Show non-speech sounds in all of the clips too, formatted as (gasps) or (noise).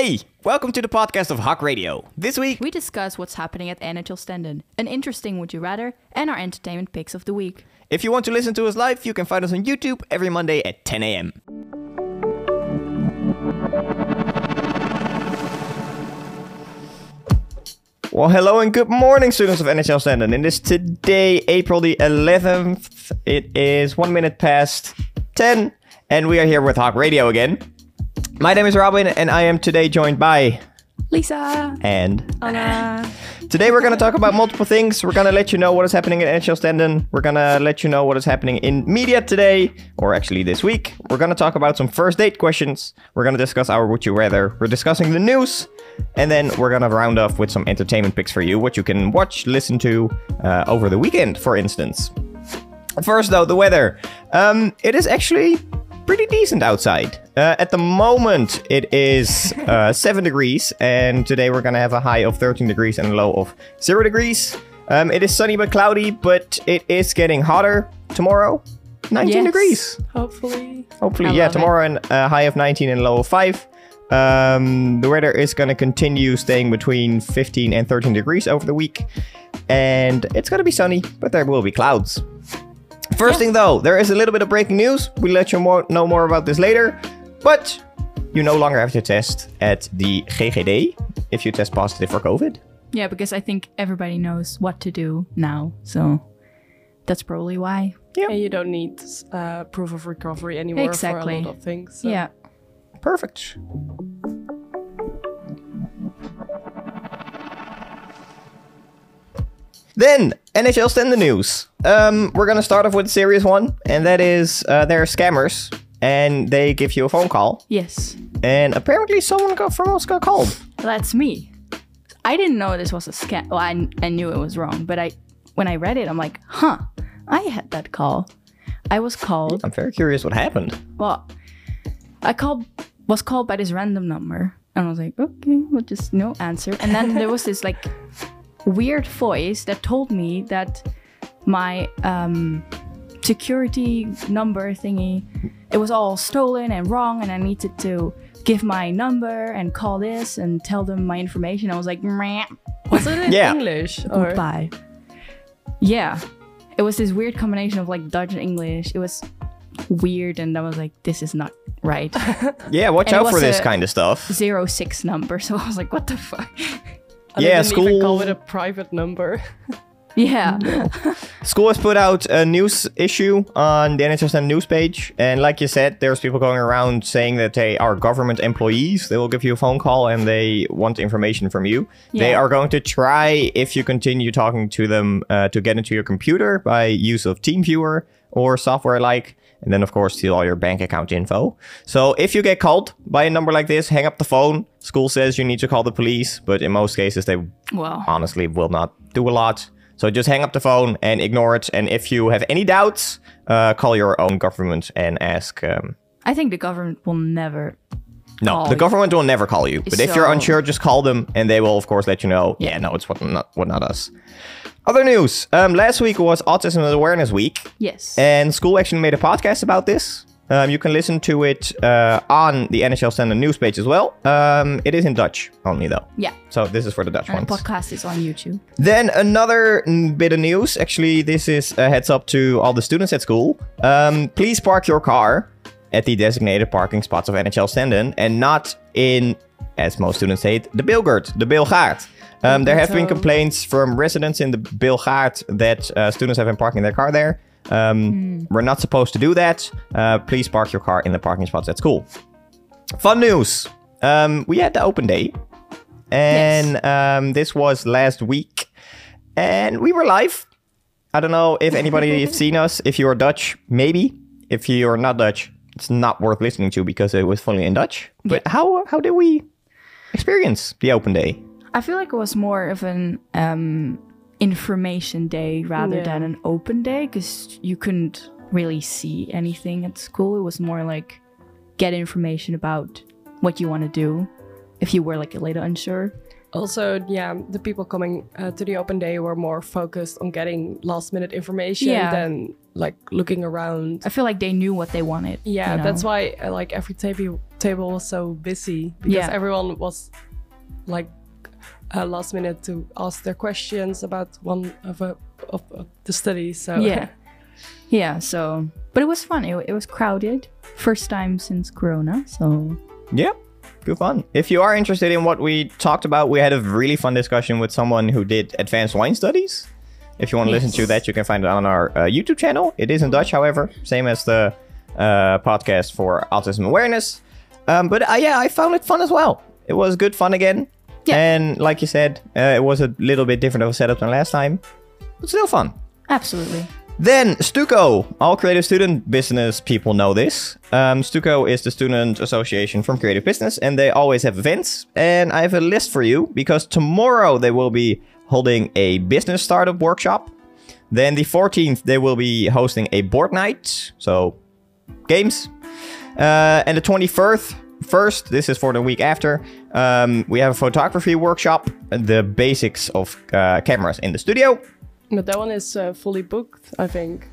Hey, welcome to the podcast of HOC Radio. This week, We discuss what's happening at NHL Stenden, an interesting Would You Rather, and our entertainment picks of the week. if you want to listen to us live, you can find us on YouTube every Monday at 10 a.m. Well, hello and good morning, students of NHL Stenden. It is today, April the 11th. It is one minute past 10, and we are here with HOC Radio again. My name is Robin, and I am today joined by Lisa! and Anna! (laughs) Today we're going to talk about multiple things. We're going to let you know what is happening in NHL Stenden. We're going to let you know what is happening in media today, or actually this week. We're going to talk about some first date questions. We're going to discuss our Would You Rather. We're discussing the news. And then we're going to round off with some entertainment picks for you, what you can watch, listen to uh, over the weekend, for instance. First, though, the weather. Um, it is actually pretty decent outside. Uh, at the moment, it is uh, (laughs) 7 degrees, and today we're going to have a high of 13 degrees and a low of 0 degrees. Um, it is sunny but cloudy, but it is getting hotter tomorrow. 19 Yes. degrees. Hopefully. Hopefully, I yeah, it. tomorrow and a high of 19 and a low of 5. Um, the weather is going to continue staying between 15 and 13 degrees over the week. And it's going to be sunny, but there will be clouds. First thing though, there is a little bit of breaking news. We'll let you more, know more about this later. But you no longer have to test at the GGD if you test positive for COVID. Yeah, because I think everybody knows what to do now, so that's probably why. And you don't need uh, proof of recovery anymore Exactly. for a lot of things. so- Yeah. Perfect. Then NHL Stenden news. Um, we're gonna start off with a serious one, and that is uh, there are scammers, and they give you a phone call, Yes. and apparently someone got from us got called. That's me. I didn't know this was a scam. Well, I, I knew it was wrong, but I when I read it, I'm like, huh, I had that call. I was called. I'm very curious what happened. Well, I called was called by this random number, and I was like, okay, well, just no answer. And then there was this like weird voice that told me that my um, security number thingy it was all stolen and wrong, and I needed to give my number and call this and tell them my information. I was like, Meh, Was it in Yeah. English? Or goodbye. Yeah, it was this weird combination of like Dutch and English. It was weird, and I was like, this is not right. (laughs) Yeah, watch And out for this kind of stuff. zero six number. So I was like, what the fuck? (laughs) and Yeah, they didn't even call school- with a private number. (laughs) Yeah. (laughs) School has put out a news issue on the NHSN news page, and like you said, there's people going around saying that they are government employees. They will give you a phone call and they want information from you. They are going to try, if you continue talking to them, uh, to get into your computer by use of TeamViewer or software like, and then of course steal all your bank account info. So if you get called by a number like this, hang up the phone. School says you need to call the police, but in most cases they Well, honestly will not do a lot. So just hang up the phone and ignore it. And if you have any doubts, uh, call your own government and ask. Um, I think the government will never. no, the you. government will never call you. But if you're unsure, just call them, and they will, of course, let you know. Yeah, no, it's what not what not us. Other news. Um, last week was Autism Awareness Week, Yes. and school actually made a podcast about this. Um, you can listen to it uh, on the NHL Stenden news page as well. Um, it is in Dutch only, though. yeah. So this is for the Dutch And the podcast is on YouTube. Then another bit of news. Actually, this is a heads up to all the students at school. Um, please park your car at the designated parking spots of NHL Stenden and not in, as most students say it, the Bilgert, the Bilgaard. Um, there have been complaints from residents in the Bilgaard that uh, students have been parking their car there. Um, We're not supposed to do that. Uh, please park your car in the parking spots at school. Fun news. Um, we had the open day. And um, this was last week. And we were live. I don't know if anybody (laughs) has seen us. If you're Dutch, maybe. If you're not Dutch, it's not worth listening to because it was fully in Dutch. But how how did we experience the open day? I feel like it was more of an um, information day rather Yeah. than an open day because you couldn't really see anything at school. It was more like get information about what you want to do if you were like a little unsure. Also, yeah, the people coming uh, to the open day were more focused on getting last minute information Yeah. than like looking around. I feel like they knew what they wanted. Yeah, you know? that's why uh, like every table table was so busy because Yeah. everyone was like uh, last minute to ask their questions about one of, a, of, of the studies. So Yeah. Yeah, so. But it was fun. It, it was crowded. First time since Corona, so. Yeah, good fun. If you are interested in what we talked about, we had a really fun discussion with someone who did advanced wine studies. If you want to listen to that, you can find it on our uh, YouTube channel. It is in Dutch, however, same as the uh, podcast for autism awareness. Um, but uh, yeah, I found it fun as well. It was good fun again. Yeah. And like you said, uh, it was a little bit different of a setup than last time, but still fun. Absolutely. Then Stuco. All creative student business people know this. Um, Stuco is the student association from creative business, and they always have events. And I have a list for you because tomorrow they will be holding a business startup workshop. Then the 14th they will be hosting a board night, so games. Uh, and the 21st, first, this is for the week after, um, we have a photography workshop, the basics of uh, cameras in the studio. But that one is uh, fully booked, I think.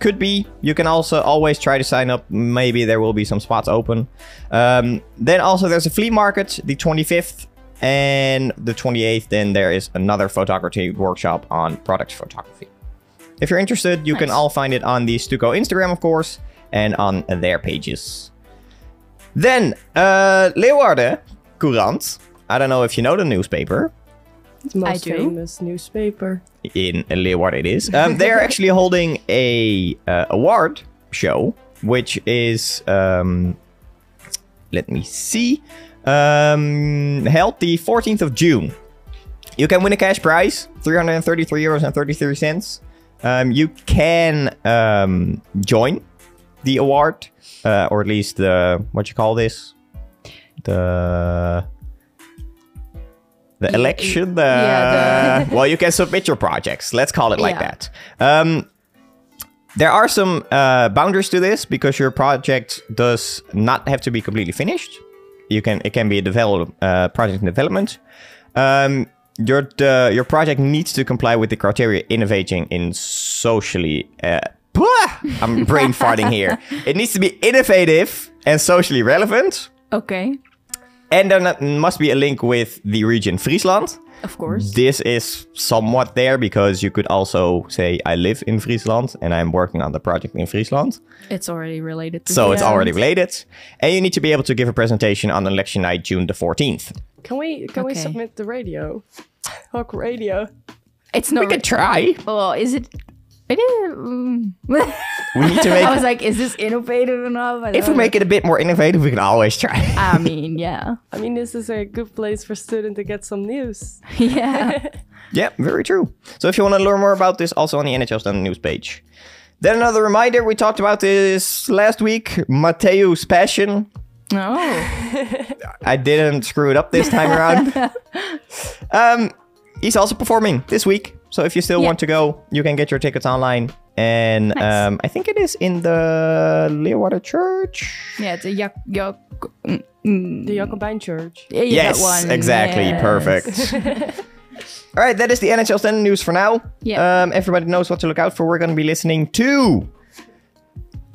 Could be. You can also always try to sign up. Maybe there will be some spots open. Um, then also there's a flea market, the 25th and the 28th. Then there is another photography workshop on product photography. If you're interested, you can all find it on the Stuco Instagram, of course, and on their pages. Then uh, Leeuwarder Courant. I don't know if you know the newspaper. The most do. famous newspaper. in Leeuwarden it is. Um, they are actually (laughs) holding a uh, award show, which is um, let me see, um, held the 14th of June. You can win a cash prize, 333 euros and 33 cents. Um, you can um, join the award, uh, or at least the what you call this, the the election. The, yeah, the- (laughs) (laughs) well, you can submit your projects. Let's call it like Yeah. that. Um, there are some uh, boundaries to this because your project does not have to be completely finished. You can it can be a develop uh, project in development. Um, your the, your project needs to comply with the criteria innovating in socially. I'm brain (laughs) farting here. It needs to be innovative and socially relevant. Okay. And there must be a link with the region Friesland. Of course. This is somewhat there because you could also say, I live in Friesland and I'm working on the project in Friesland. It's already related to So it's Yeah. already related. And you need to be able to give a presentation on election night, June the 14th. Can we can we submit the radio? HOC radio. It's not. We could try. Well, is it? It is. We need to (laughs) make I was like, is this innovative enough? I If we don't make it a bit more innovative, we can always try. I mean, (laughs) yeah, I mean, this is a good place for students to get some news. (laughs) yeah. yeah, very true. So if you want to learn more about this, also on the NHL Stenden News page. Then another reminder, we talked about this last week. Mateu's Passion. No. I didn't screw it up this time around. um, he's also performing this week. So if you still Yeah. want to go, you can get your tickets online. And Nice. um, I think it is in the Leeuwarden Church. Yeah, it's a yuck yuck. Mm, mm. The Jacobijn Church. Yeah, yeah, yes, that one. exactly. yes. Perfect. (laughs) All right, that is the NHL Stenden news for now. Yeah. Um, everybody knows what to look out for. We're going to be listening to.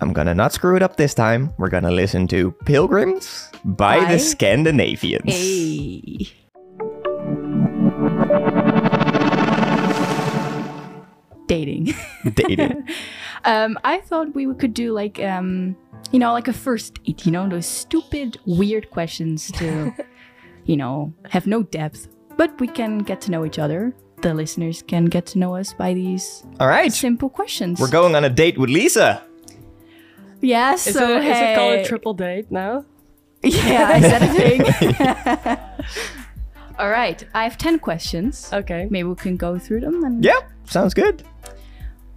I'm going to not screw it up this time. We're going to listen to Pilgrims by By- the Scandinavians. Hey. Dating. (laughs) Dating. Um, I thought we could do like um, you know, like a first date. You know, those stupid, weird questions to, (laughs) you know, have no depth, but we can get to know each other. The listeners can get to know us by these All right. simple questions. We're going on a date with Lisa. Yeah. Is, So is it called a triple date now? (laughs) Yeah, is that a thing? All right. I have ten questions. Okay. Maybe we can go through them. And Yeah, sounds good.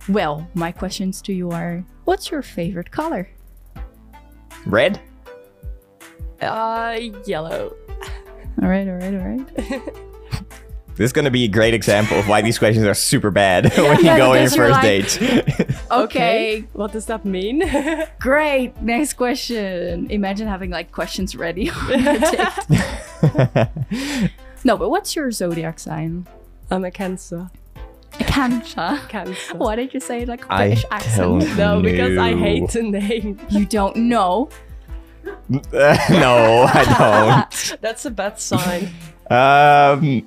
well, my questions to you are: What's your favorite color? Red? Uh, yellow. All right. All right. All right. (laughs) This is going to be a great example of why these questions are super bad (laughs) when you yeah, go on your first like- date. (laughs) Okay. What does that mean? Great. Next question. Imagine having like questions ready on your date. No, but what's your zodiac sign? I'm a Cancer. A Cancer. (laughs) Cancer. Why did you say it like a I British accent? don't- No, because I hate the name. You don't know. (laughs) no, I don't. (laughs) That's a bad sign. Um,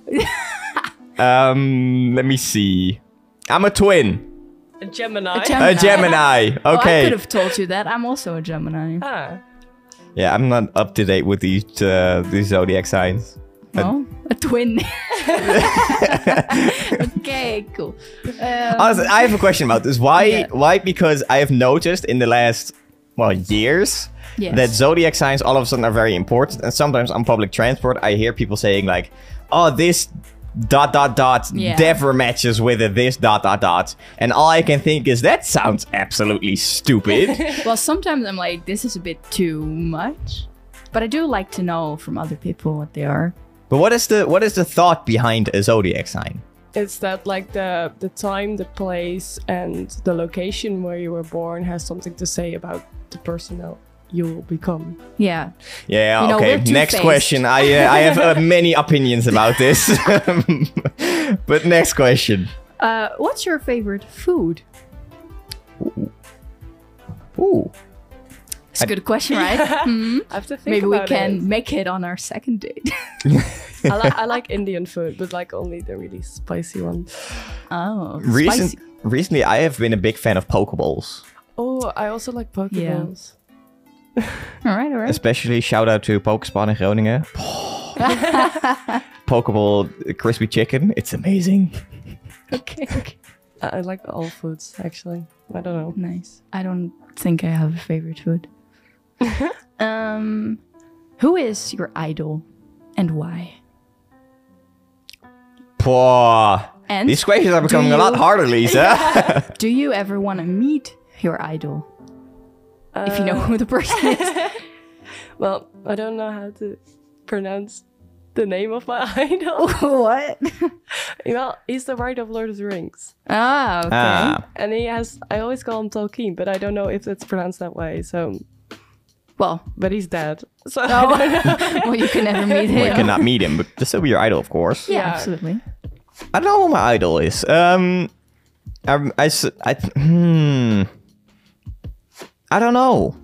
um, let me see. I'm a twin. A Gemini. A Gemini. A Gemini. Oh, I could have told you that. I'm also a Gemini. ah. yeah, I'm not up to date with these uh, these zodiac signs. No, a twin. (laughs) (laughs) okay, cool. Um, Honestly, I have a question about this. Why? Yeah. Why? Because I have noticed in the last well years Yes. that zodiac signs all of a sudden are very important, and sometimes on public transport I hear people saying like, "Oh, this." Dot dot dot Yeah. never matches with a this dot dot dot, and all I can think is that sounds absolutely stupid. (laughs) well, sometimes I'm like, this is a bit too much, but I do like to know from other people what they are. But what is the what is the thought behind a zodiac sign? It's that like the the time, the place, and the location where you were born has something to say about the person that you will become. Yeah. Yeah, You know, okay. we're Next two-faced. question. I uh, I have uh, (laughs) many opinions about this. (laughs) but next question. Uh, what's your favorite food? Ooh. It's a good question, right? (laughs) Hmm? I have to think Maybe we can it. make it on our second date. (laughs) I, li- I like Indian food, but like only the really spicy ones. oh, Recent, spicy. recently, I have been a big fan of Pokeballs. Oh, I also like Pokeballs. (laughs) All right, all right. Especially shout out to Pokespan in Groningen. Pokeball crispy chicken. It's amazing. okay, okay. I, I like all foods actually. I don't know. Nice. I don't think I have a favorite food. (laughs) um, who is your idol and why? Pwah. And These questions are becoming a lot harder, Lisa. (laughs) (laughs) do you ever want to meet your idol? if you know who the person is. Well, I don't know how to pronounce the name of my idol. what? well, he's the writer of Lord of the Rings. Ah, okay. ah, And he has, I always call him Tolkien, but I don't know if it's pronounced that way. So, Well, but he's dead. So, (laughs) well, you can never meet him. well, you cannot meet him, but this will be your idol, of course. Yeah, Yeah. absolutely. I don't know who my idol is. Um, I, I, s- I- hmm. I don't know.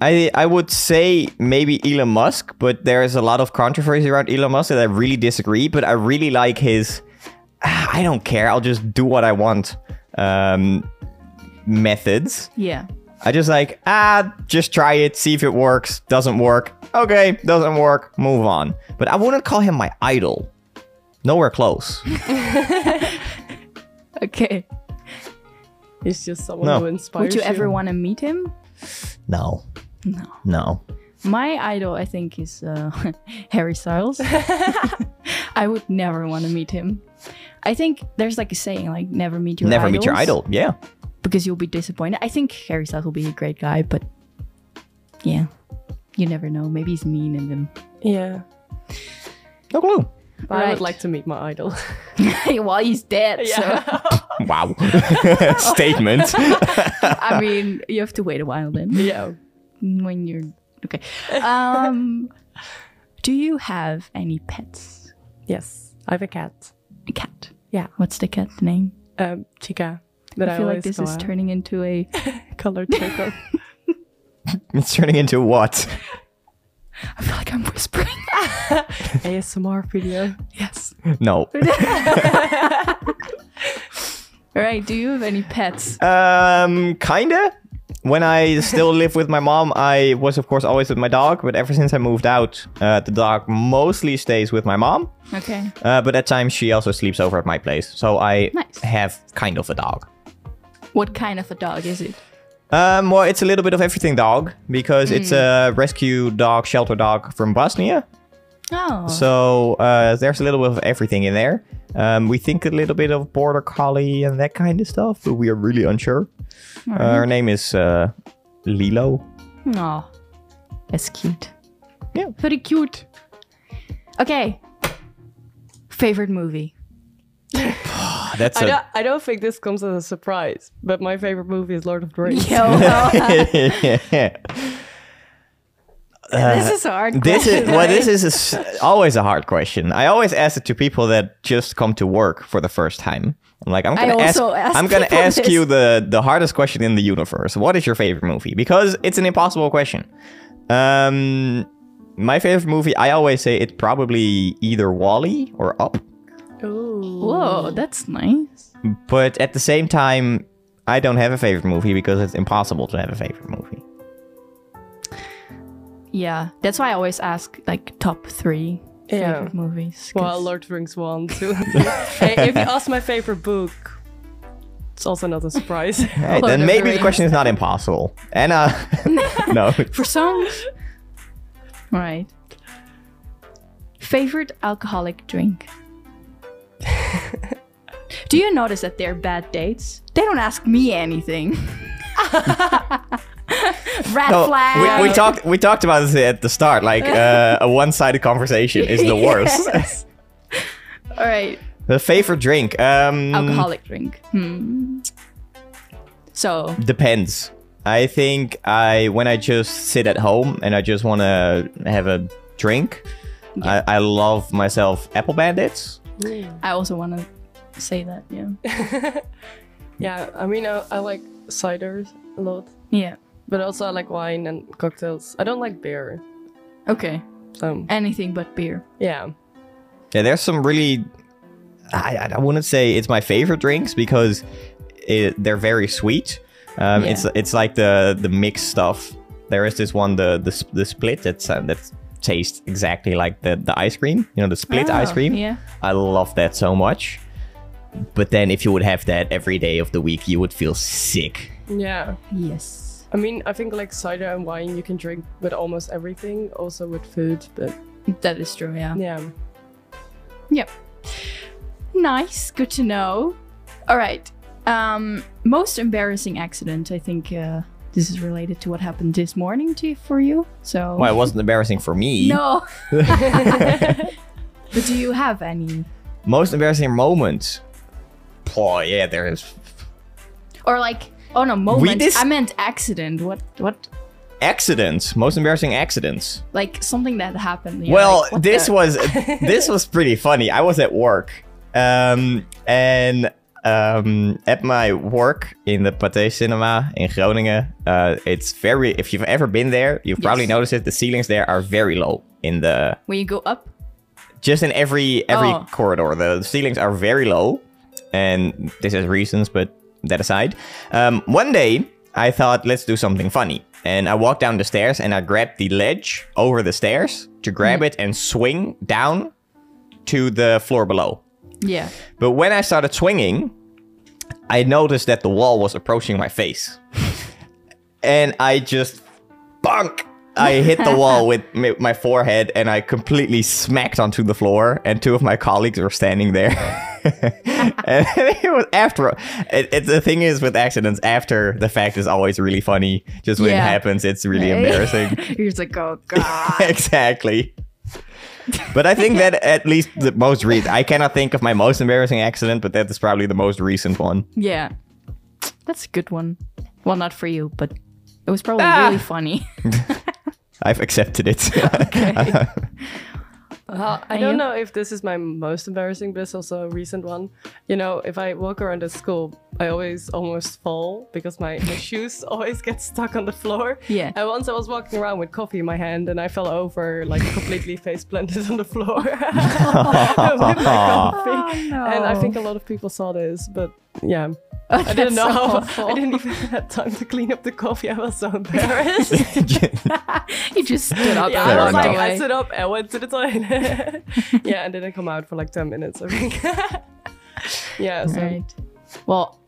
I I would say maybe Elon Musk, but there is a lot of controversy around Elon Musk that I really disagree. But I really like his. "Ah, (sighs) I don't care. I'll just do what I want. Um, methods. Yeah. I just like ah, just try it, see if it works. Doesn't work. Okay, doesn't work. Move on. But I wouldn't call him my idol. Nowhere close. (laughs) (laughs) Okay. he's just someone No. who inspires Would you ever want to meet him? No. No. No. My idol, I think, is uh, (laughs) Harry Styles. I would never want to meet him. I think there's like a saying, like never meet your Never meet your idol. Yeah. Because you'll be disappointed. I think Harry Styles will be a great guy, but yeah, you never know. Maybe he's mean and then Yeah. No clue. I Right. would like to meet my idol. (laughs) (laughs) while he's dead. (laughs) Wow. Statement. I mean, you have to wait a while then. yeah. When you're okay. Um, do you have any pets? Yes. I have a cat. A cat. Yeah. What's the cat's name? Um, Chica. But I, I feel like this is her turning into a. (laughs) colored choco. (laughs) it's turning into what? (laughs) I feel like I'm whispering. ASMR video. yes. No. All right. Do you have any pets? Um, kinda. When I still lived with my mom, I was of course always with my dog. But ever since I moved out, uh, the dog mostly stays with my mom. Okay. Uh, but at times she also sleeps over at my place. So I Nice. have kind of a dog. What kind of a dog is it? Um, well, it's a little bit of everything dog because it's a rescue dog, shelter dog from Bosnia. Oh. So uh, there's a little bit of everything in there. Um, we think a little bit of border collie and that kind of stuff, but we are really unsure. Uh, her name is uh, Lilo. Oh, that's cute. Yeah. Very cute. Okay. Favorite movie? (laughs) (laughs) That's I a don't, I don't think this comes as a surprise, but my favorite movie is Lord of the Rings. (laughs) Yo. (laughs) this is a hard. Uh, This is question, well. This is a s always a hard question. I always ask it to people that just come to work for the first time. I'm like, I'm gonna ask. ask I'm gonna ask this. you the the hardest question in the universe. What is your favorite movie? Because it's an impossible question. Um, my favorite movie. I always say it's probably either WALL-E or Up. Ooh. Whoa, that's nice. But at the same time, I don't have a favorite movie because it's impossible to have a favorite movie. Yeah, that's why I always ask like top three Yeah. favorite movies. Well, Lord of the Rings one, two. (laughs) (laughs) hey, if you ask my favorite book, it's also not a surprise. (laughs) Hey, then of the maybe the question is not impossible. And uh, no. for songs. right. Favorite alcoholic drink. (laughs) Do you notice that they're bad dates? They don't ask me anything. (laughs) Red No, flag. we, we talked we talked about this at the start. Like (laughs) uh, a one-sided conversation is the worst. Yes. All right. the favorite drink um, Alcoholic drink. Hmm. So depends. I think I when I just sit at home and I just want to have a drink. Yeah. I, I love myself apple bandits. I also want to say that. Yeah. (laughs) yeah, I mean, I, I like ciders a lot, Yeah. but also I like wine and cocktails. I don't like beer. Okay. So, Anything but beer. yeah. Yeah, there's some really. I, I- I wouldn't say it's my favorite drinks because it, they're very sweet. Um, Yeah. It's it's like the the mixed stuff. There is this one the the, the split that's uh, that tastes exactly like the the ice cream. You know the split Oh, ice cream. Yeah. I love that so much. But then if you would have that every day of the week, you would feel sick. Yeah. Yes. I mean, I think like cider and wine you can drink with almost everything, also with food, but That is true. Yeah. yeah. Yep. Nice. Good to know. All right. Um, most embarrassing accident. I think uh, this is related to what happened this morning to for you. So. Well, it wasn't embarrassing for me. (laughs) No. (laughs) but do you have any? Most embarrassing moment. Oh yeah, there is Or like, oh no, moment. dis- I meant accident. What? What? accidents. Most embarrassing accidents. Like something that happened. You're well, like, this the- was (laughs) this was pretty funny. I was at work, um, and um, at my work in the Pathé Cinema in Groningen, uh, it's very. If you've ever been there, you've probably noticed it. The ceilings there are very low in the when you go up. just in every every Oh. corridor. The ceilings are very low, and this has reasons, but that aside, um, one day I thought let's do something funny, and I walked down the stairs and I grabbed the ledge over the stairs to grab Mm-hmm. it and swing down to the floor below. Yeah. But when I started swinging, I noticed that the wall was approaching my face. (laughs) and I just bunk. I hit the wall (laughs) with my- forehead and I completely smacked onto the floor. And two of my colleagues were standing there. (laughs) and it was after. It, it, the thing is with accidents, after the fact is always really funny. Just when it happens, it's really embarrassing. You're just like, oh god. exactly. But I think that at least the most recent, I cannot think of my most embarrassing accident, but that is probably the most recent one. yeah. That's a good one. Well, not for you, but it was probably Ah. really funny. (laughs) I've accepted it. (laughs) (laughs) Uh, I don't know if this is my most embarrassing, but it's also a recent one. You know, if I walk around at school, I always almost fall because my, my (laughs) shoes always get stuck on the floor. Yeah. And once I was walking around with coffee in my hand and I fell over, like completely face planted on the floor (laughs) (laughs) with my coffee. Oh, no. And I think a lot of people saw this, but yeah. I didn't know. so. (laughs) I didn't even have time to clean up the coffee. I was so (laughs) embarrassed. (laughs) you just stood up Yeah, I was walked like. I stood up and went to the toilet. yeah, and didn't come out for like 10 minutes, I think. yeah, so. Right. Well,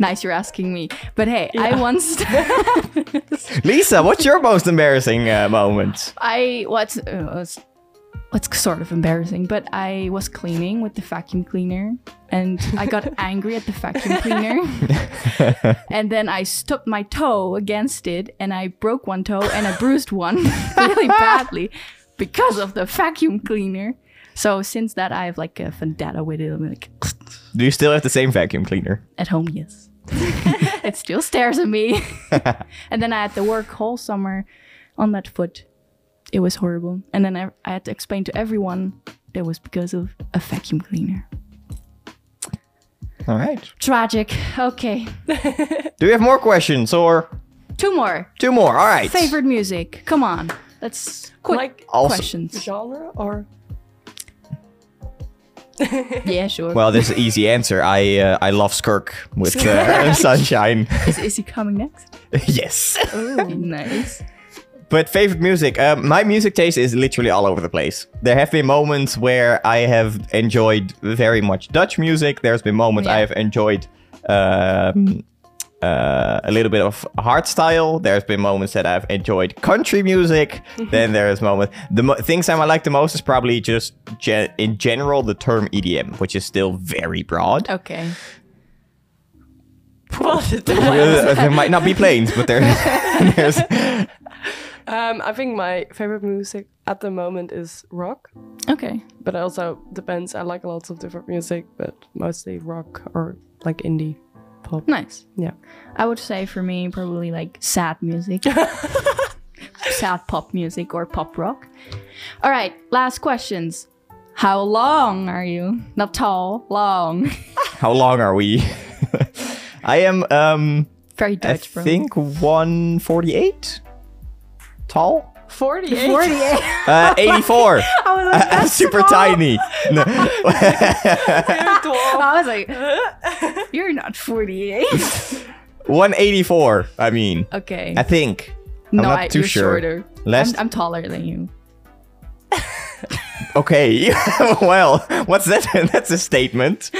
nice you're asking me. But hey, I once Lisa, what's your most embarrassing uh, moment? I what's uh, what's sort of embarrassing, but I was cleaning with the vacuum cleaner and I got (laughs) angry at the vacuum cleaner. (laughs) and then I stubbed my toe against it and I broke one toe and I bruised one (laughs) really badly because of the vacuum cleaner. So since that I have like a vendetta with it. I'm like Do you still have the same vacuum cleaner? At home, yes. it still stares at me. and then I had to work whole summer on that foot it was horrible. And then I, I had to explain to everyone that it was because of a vacuum cleaner. All right. Tragic. Okay. (laughs) Do we have more questions or Two more. two more? All right. Favorite music. Come on. Let's quick Like- Also- questions. Genre or (laughs) Yeah, sure. Well, this is an easy answer. I uh, I love Skirk with uh, (laughs) Sunshine. is, is he coming next? yes. nice. But favorite music, uh, my music taste is literally all over the place. There have been moments where I have enjoyed very much Dutch music. There's been moments I have enjoyed um, uh, a little bit of hardstyle. There's been moments that I've enjoyed country music. then there's moments. The mo- things I like the most is probably just in general the term EDM, which is still very broad. Okay. (laughs) there might not be planes, but there, (laughs) (laughs) there's um, I think my favorite music at the moment is rock, Okay. but it also depends. I like lots of different music, but mostly rock or like indie pop. Nice. Yeah. I would say for me, probably like sad music. (laughs) sad pop music or pop rock. All right, last questions. How long are you? Not tall, long. (laughs) how long are we? (laughs) I am um Very I Dutch, bro. I think 148 tall. 48. (laughs) 48. Uh, 84. (laughs) I was like, I'm super small. tiny. (laughs) No. I was like, you're not 48. 184. I mean, okay. I think. I'm no, not I, too you're sure. shorter. Last- I'm, I'm taller than you. Okay. well, what's that? That's a statement.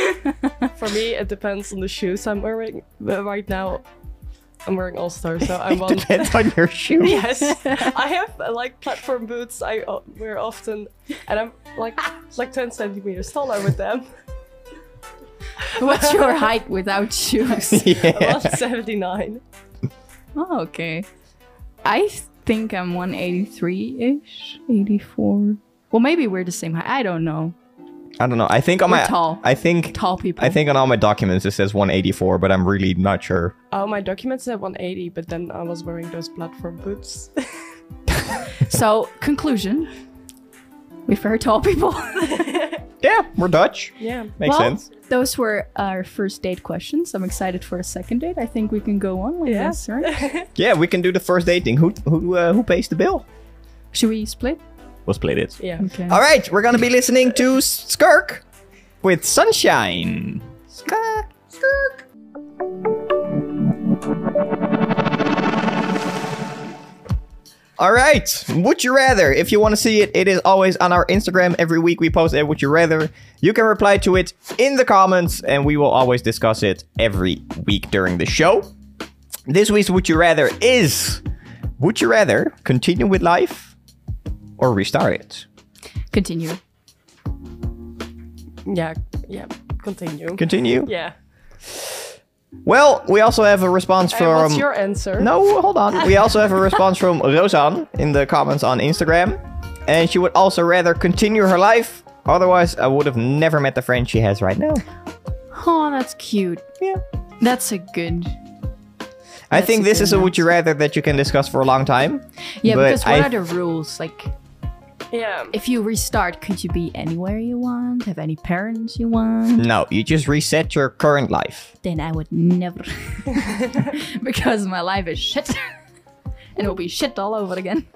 For me, it depends on the shoes I'm wearing. But right now, I'm wearing All Star, so I'm on. Depends on your (laughs) shoe. Yes, I have uh, like platform boots. I uh, wear often, and I'm like like 10 centimeters taller with them. (laughs) What's your (laughs) height without shoes? Yeah. 179. oh, okay. I think I'm 183 ish, 84. Well, maybe we're the same height. I don't know. I don't know. I think on We're my tall. I think Tall people. I think on all my documents it says 184, but I'm really not sure. Oh, my documents said 180, but then I was wearing those platform boots. (laughs) so. Conclusion: We very tall people. (laughs) Yeah, we're Dutch. yeah. Makes well, sense. those were our first date questions. I'm excited for a second date. I think we can go on with Yeah. this, right? (laughs) Yeah, we can do the first dating. Who who uh, who pays the bill? Should we split? We'll split it. Yeah. Okay. All right, we're gonna be listening to Skirk with Sunshine. Skirk, Skirk. All right, would you rather? If you want to see it, it is always on our Instagram. Every week we post a would you rather. You can reply to it in the comments, and we will always discuss it every week during the show. This week's would you rather is: Would you rather continue with life or restart it? Continue. Yeah. Yeah. Continue. Continue. Yeah. Well, we also have a response And from. what's your answer? No, hold on. We also have a response from (laughs) Rosanne in the comments on Instagram. And she would also rather continue her life. Otherwise, I would have never met the friend she has right now. Oh, that's cute. Yeah. That's a good. I think this is a would you rather that you can discuss for a long time. Yeah, because what I- are the rules? Like, Yeah. if you restart, could you be anywhere you want? Have any parents you want? No, you just reset your current life. Then I would never. (laughs) because my life is shit. (laughs) and it will be shit all over again.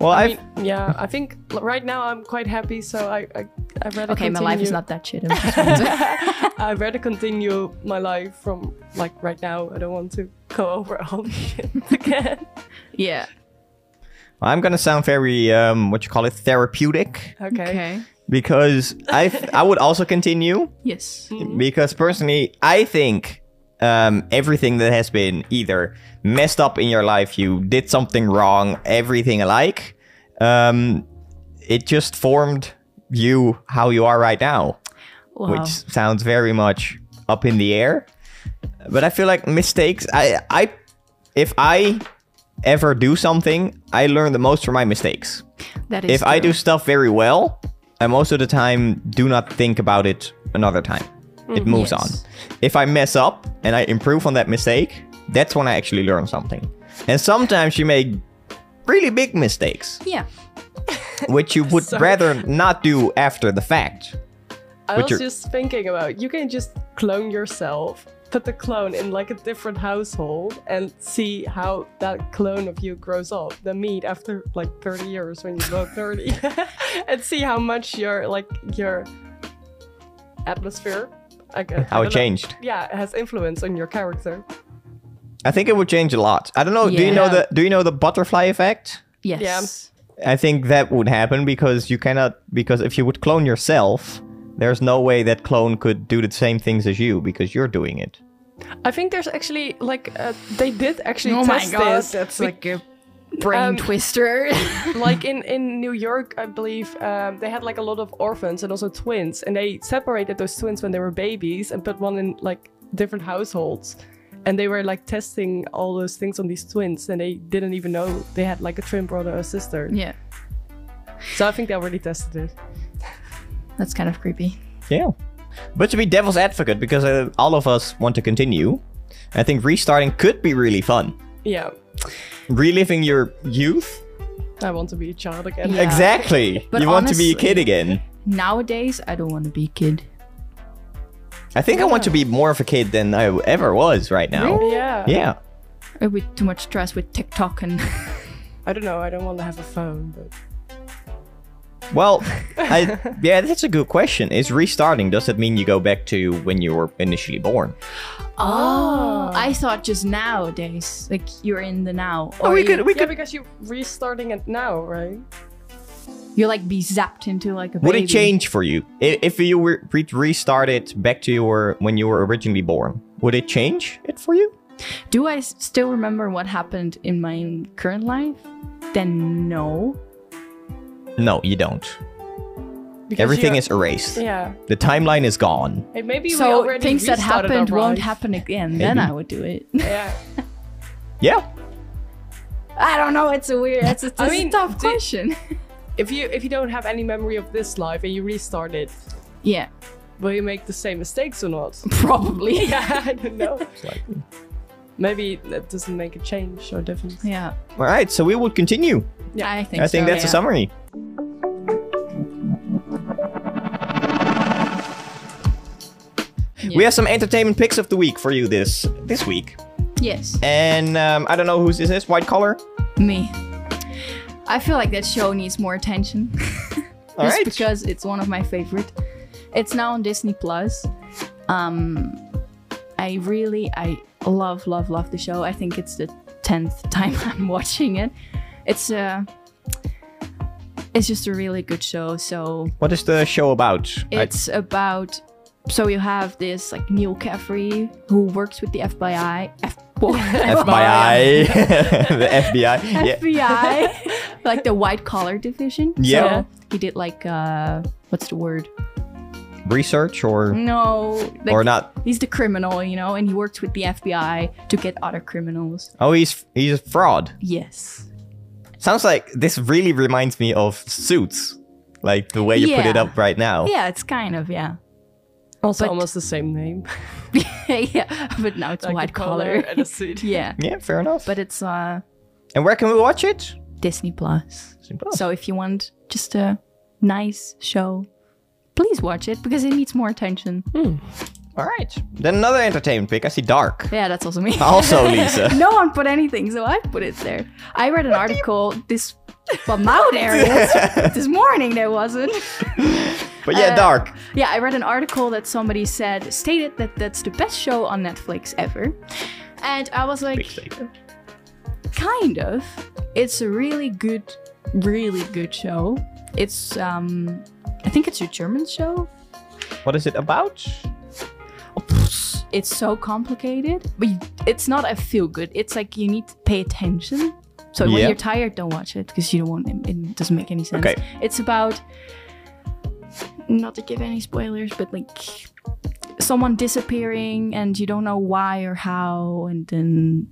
Well, I mean, yeah, I think right now I'm quite happy, so I I I'd rather okay, my life is not that shit. I'm (laughs) just want to- I'd rather continue my life from like right now. I don't want to go over all the shit again. yeah. I'm gonna sound very um, what you call it, therapeutic, Okay. Okay. because I (laughs) I would also continue Yes. because personally I think um, everything that has been either messed up in your life, you did something wrong, everything alike, um, it just formed you how you are right now, Wow. which sounds very much up in the air. But I feel like mistakes. I I if I ever do something, I learn the most from my mistakes. that is If I do stuff very well, I most of the time do not think about it another time. It mm, moves Yes. on. If I mess up and I improve on that mistake, that's when I actually learn something. And sometimes you make really big mistakes. Yeah. (laughs) which you would Sorry. rather not do after the fact. I was you're- just thinking about you can just clone yourself, put the clone in like a different household, and see how that clone of you grows up. Then meet after like 30 years when you're both 30, (laughs) and see how much your like your atmosphere. I, gu- I How it don't know. changed. Yeah, it has influence on your character. I think it would change a lot. I don't know. Do you know the Do you know the butterfly effect? Yes. I think that would happen because you cannot because if you would clone yourself, there's no way that clone could do the same things as you because you're doing it. I think there's actually like uh, they did actually Oh my test god, this. that's Be- like a brain Um, twister. (laughs) like (laughs) in in New York, I believe um, they had like a lot of orphans and also twins, and they separated those twins when they were babies and put one in like different households, and they were like testing all those things on these twins, and they didn't even know they had like a twin brother or sister. yeah, So I think they already tested it. that's kind of creepy. Yeah. But to be devil's advocate, because uh, all of us want to continue, I think restarting could be really fun. Yeah, Reliving your youth? I want to be a child again. Yeah. Exactly. But you want to be a kid again. Nowadays, I don't want to be a kid. I think I want to be more of a kid than I ever was right now. Really? Yeah. Yeah. Uh, With too much stress with TikTok and (laughs) I don't know. I don't want to have a phone, but Well, I, yeah, that's a good question. Is restarting, does that mean you go back to when you were initially born? oh, I thought just nowadays, like you're in the now, Oh, or we you, could, we yeah, could. because you're restarting it now, right? You're like be zapped into like a Would baby. it change for you if you were re- restarted back to your when you were originally born? Would it change it for you? Do I s- still remember what happened in my current life? Then no. No, you don't. Because Everything is erased. Yeah. The timeline is gone. Hey, maybe we So already things that happened won't happen again. Then I would do it. Yeah. (laughs) Yeah. I don't know. It's a weird. It's a, it's (laughs) I a mean, tough do- question. (laughs) If you if you don't have any memory of this life and you restart it, yeah, will you make the same mistakes or not? probably. yeah, I don't know. Maybe that doesn't make a change or difference. Yeah, All right, so we will continue. Yeah. I think. I think so, that's a summary. Yeah. We have some entertainment picks of the week for you this this week, Yes, and um, I don't know whose this is. White collar. me. I feel like that show needs more attention. (laughs) All just right. because it's one of my favorite. It's now on Disney Plus. Um, I really, I love, love, love the show. I think it's the tenth (laughs) time I'm watching it. It's a, it's just a really good show. So What is the show about? I- it's about. So you have this like Neal Caffrey who works with the FBI. F- FBI. (laughs) (laughs) the FBI. Yeah. FBI, (laughs) like the white collar division. Yeah. So he did like uh, what's the word? Research or No, like, or not? He's the criminal, you know, and he works with the FBI to get other criminals. Oh, he's he's a fraud. Yes. Sounds like this really reminds me of Suits, like the way you put it up right now. Yeah, it's kind of yeah. Also, But- almost the same name. (laughs) yeah, but now it's Like a white collar collar. and a suit. (laughs) yeah, Yeah, fair enough. but it's uh and where can we watch it? Disney Plus. Simple. So if you want just a nice show, please watch it because it needs more attention. All right. Then another entertainment pick. I see Dark. Yeah, that's also me. (laughs) Also, Lisa. (laughs) no one put anything, so I put it there. I read an article this (laughs) well now there is. this morning there wasn't. But yeah, Uh, Dark. Yeah, I read an article that somebody said stated that that's the best show on Netflix ever. And I was like, kind of. It's a really good, really good show. It's um I think it's a German show. What is it about? (laughs) It's so complicated, but you- it's not a feel good. It's like you need to pay attention. So when you're tired, don't watch it because you don't want it. It doesn't make any sense. Okay. It's about not to give any spoilers, but like someone disappearing and you don't know why or how, and then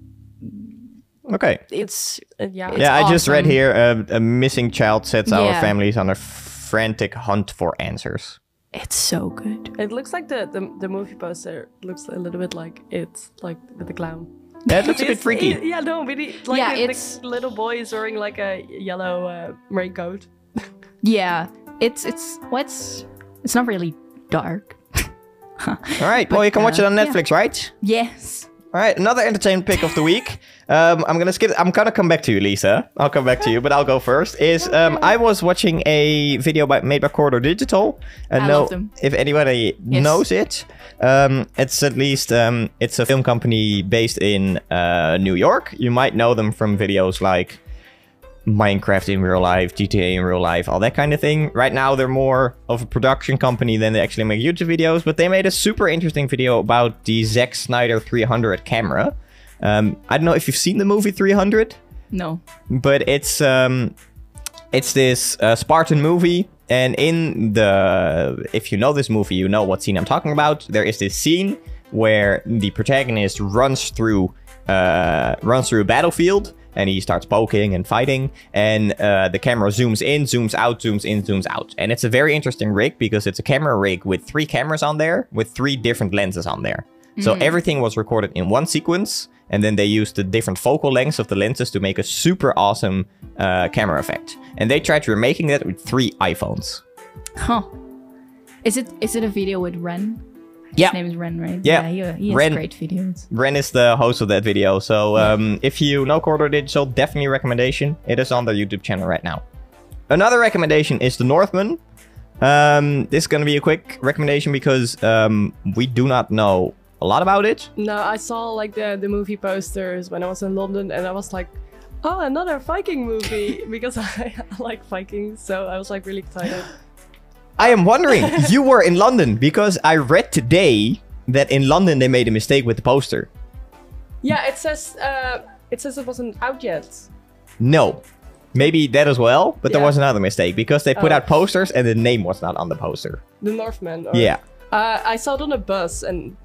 Okay. it's Uh, yeah. It's yeah, I just read here uh, a missing child sets our families on a frantic hunt for answers. It's so good. It looks like the, the the movie poster looks a little bit like it's like with the clown. Yeah, it looks a bit It's- freaky. Yeah, no, really. Like Yeah, the, it's- the little boy is wearing like a yellow uh, raincoat. (laughs) Yeah, it's it's what's it's not really dark. (laughs) All right. well, you can watch it uh, on yeah. Netflix, right? Yes. All right. Another entertainment pick of the week. (laughs) Um, I'm gonna skip. I'm gonna come back to you, Lisa. I'll come back to you, but I'll go first. Is um, I was watching a video by, made by Corridor Digital. And I know love them. if anybody Yes. knows it. Um, it's at least um, it's a film company based in uh, New York. You might know them from videos like Minecraft in real life, GTA in real life, all that kind of thing. Right now, they're more of a production company than they actually make YouTube videos, but they made a super interesting video about the Zack Snyder 300 camera. Um, I don't know if you've seen the movie 300, No. but it's um, it's this uh, Spartan movie, and in the if you know this movie, you know what scene I'm talking about. There is this scene where the protagonist runs through uh, runs through a battlefield, and he starts poking and fighting, and uh, the camera zooms in, zooms out, zooms in, zooms out, and it's a very interesting rig because it's a camera rig with three cameras on there, with three different lenses on there. So everything was recorded in one sequence, and then they used the different focal lengths of the lenses to make a super awesome uh, camera effect. And they tried remaking that with three iPhones. Huh. Is it is it a video with Ren? Yeah. His name is Ren, right? Yeah. he, he has Ren. great videos. Ren is the host of that video, so um, if you know Corridor Digital, definitely recommendation. It is on their YouTube channel right now. Another recommendation is The Northman. Um, this is going to be a quick recommendation because um, we do not know a lot about it. No, I saw like the the movie posters when I was in London, and I was like, oh, another Viking movie (laughs) because I, (laughs) like Vikings, so I was like really excited. (gasps) (gasps) (gasps) I am wondering, (laughs) you were in London because I read today that in London they made a mistake with the poster. Yeah, it says uh, it says it wasn't out yet. No. Maybe that as well, but there was another mistake because they put Oh. out posters and the name was not on the poster. The Northman. or- Yeah. Uh, I saw it on a bus, and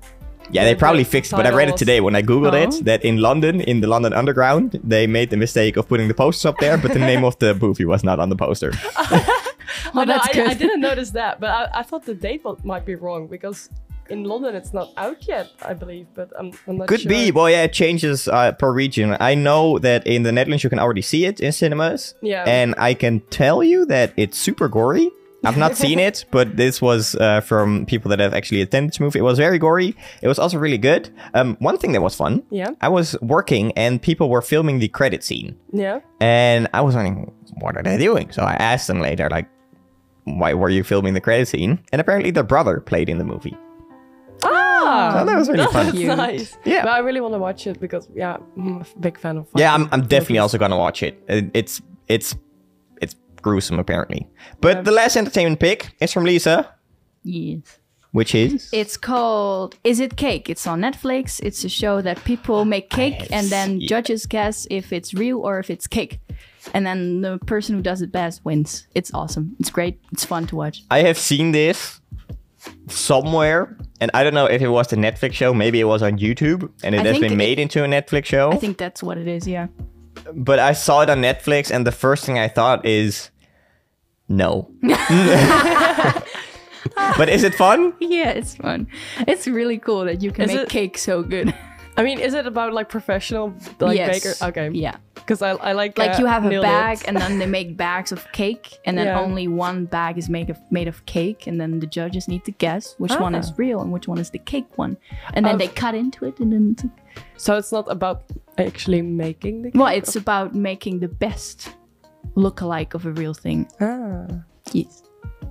Yeah, they probably fixed, but I read it today when I googled Oh. it that in London, in the London Underground, they made the mistake of putting the posters up there, but the name of the movie was not on the poster. (laughs) (laughs) Oh, I, that's I, good. I didn't (laughs) notice that, but I, I thought the date might be wrong because in London it's not out yet, I believe. But I'm, I'm not Could sure. be. Well, yeah, it changes uh, per region. I know that in the Netherlands you can already see it in cinemas. Yeah. And I can tell you that it's super gory. I've not seen (laughs) it, but this was uh, from people that have actually attended this movie. It was very gory. It was also really good. Um, one thing that was fun. Yeah. I was working and people were filming the credit scene. Yeah. And I was wondering, what are they doing? So I asked them later, like, why were you filming the credit scene? And apparently their brother played in the movie. Ah, So that was really fun. that's Cute. nice. Yeah. but I really want to watch it because yeah, I'm a big fan of. Yeah, I'm, I'm definitely also gonna watch it. It- It's it's it's gruesome apparently. But the last entertainment pick is from Lisa, Yes. which is It's called Is It Cake? It's on Netflix. It's a show that people make cake have and then seen- judges guess if it's real or if it's cake. And then the person who does it best wins. It's awesome. It's great. It's fun to watch. I have seen this somewhere, and I don't know if it was the Netflix show. Maybe it was on YouTube, and it I has think been it- made into a Netflix show. I think that's what it is, yeah. but I saw it on Netflix, and the first thing I thought is, no. (laughs) but is it fun? Yeah, it's fun. It's really cool that you can Is make it- cake so good. (laughs) I mean, is it about like professional like yes. baker? Okay. Yeah. Because I, I like Like uh, you have a bag It. and then they make bags of cake and then Yeah. only one bag is made of made of cake and then the judges need to guess which one is Ah. real and which one is the cake one. And then Oh. they cut into it and then it's- So it's not about actually making the. well, it's about making the best look-alike of a real thing. Ah, Yes.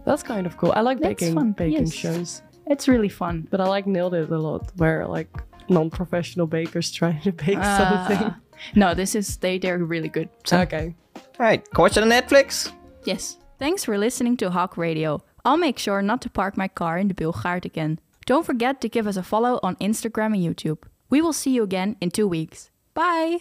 that's kind of cool. I like That's baking fun, baking yes. shows, It's really fun. but I like nailed it a lot, where like non-professional bakers trying to bake something. Uh, no, this is they they're really good. So Okay. All right, go watch it on Netflix. Yes. Thanks for listening to HOC Radio. I'll make sure not to park my car in the Bilgaard again. Don't forget to give us a follow on Instagram and YouTube. We will see you again in two weeks. Bye!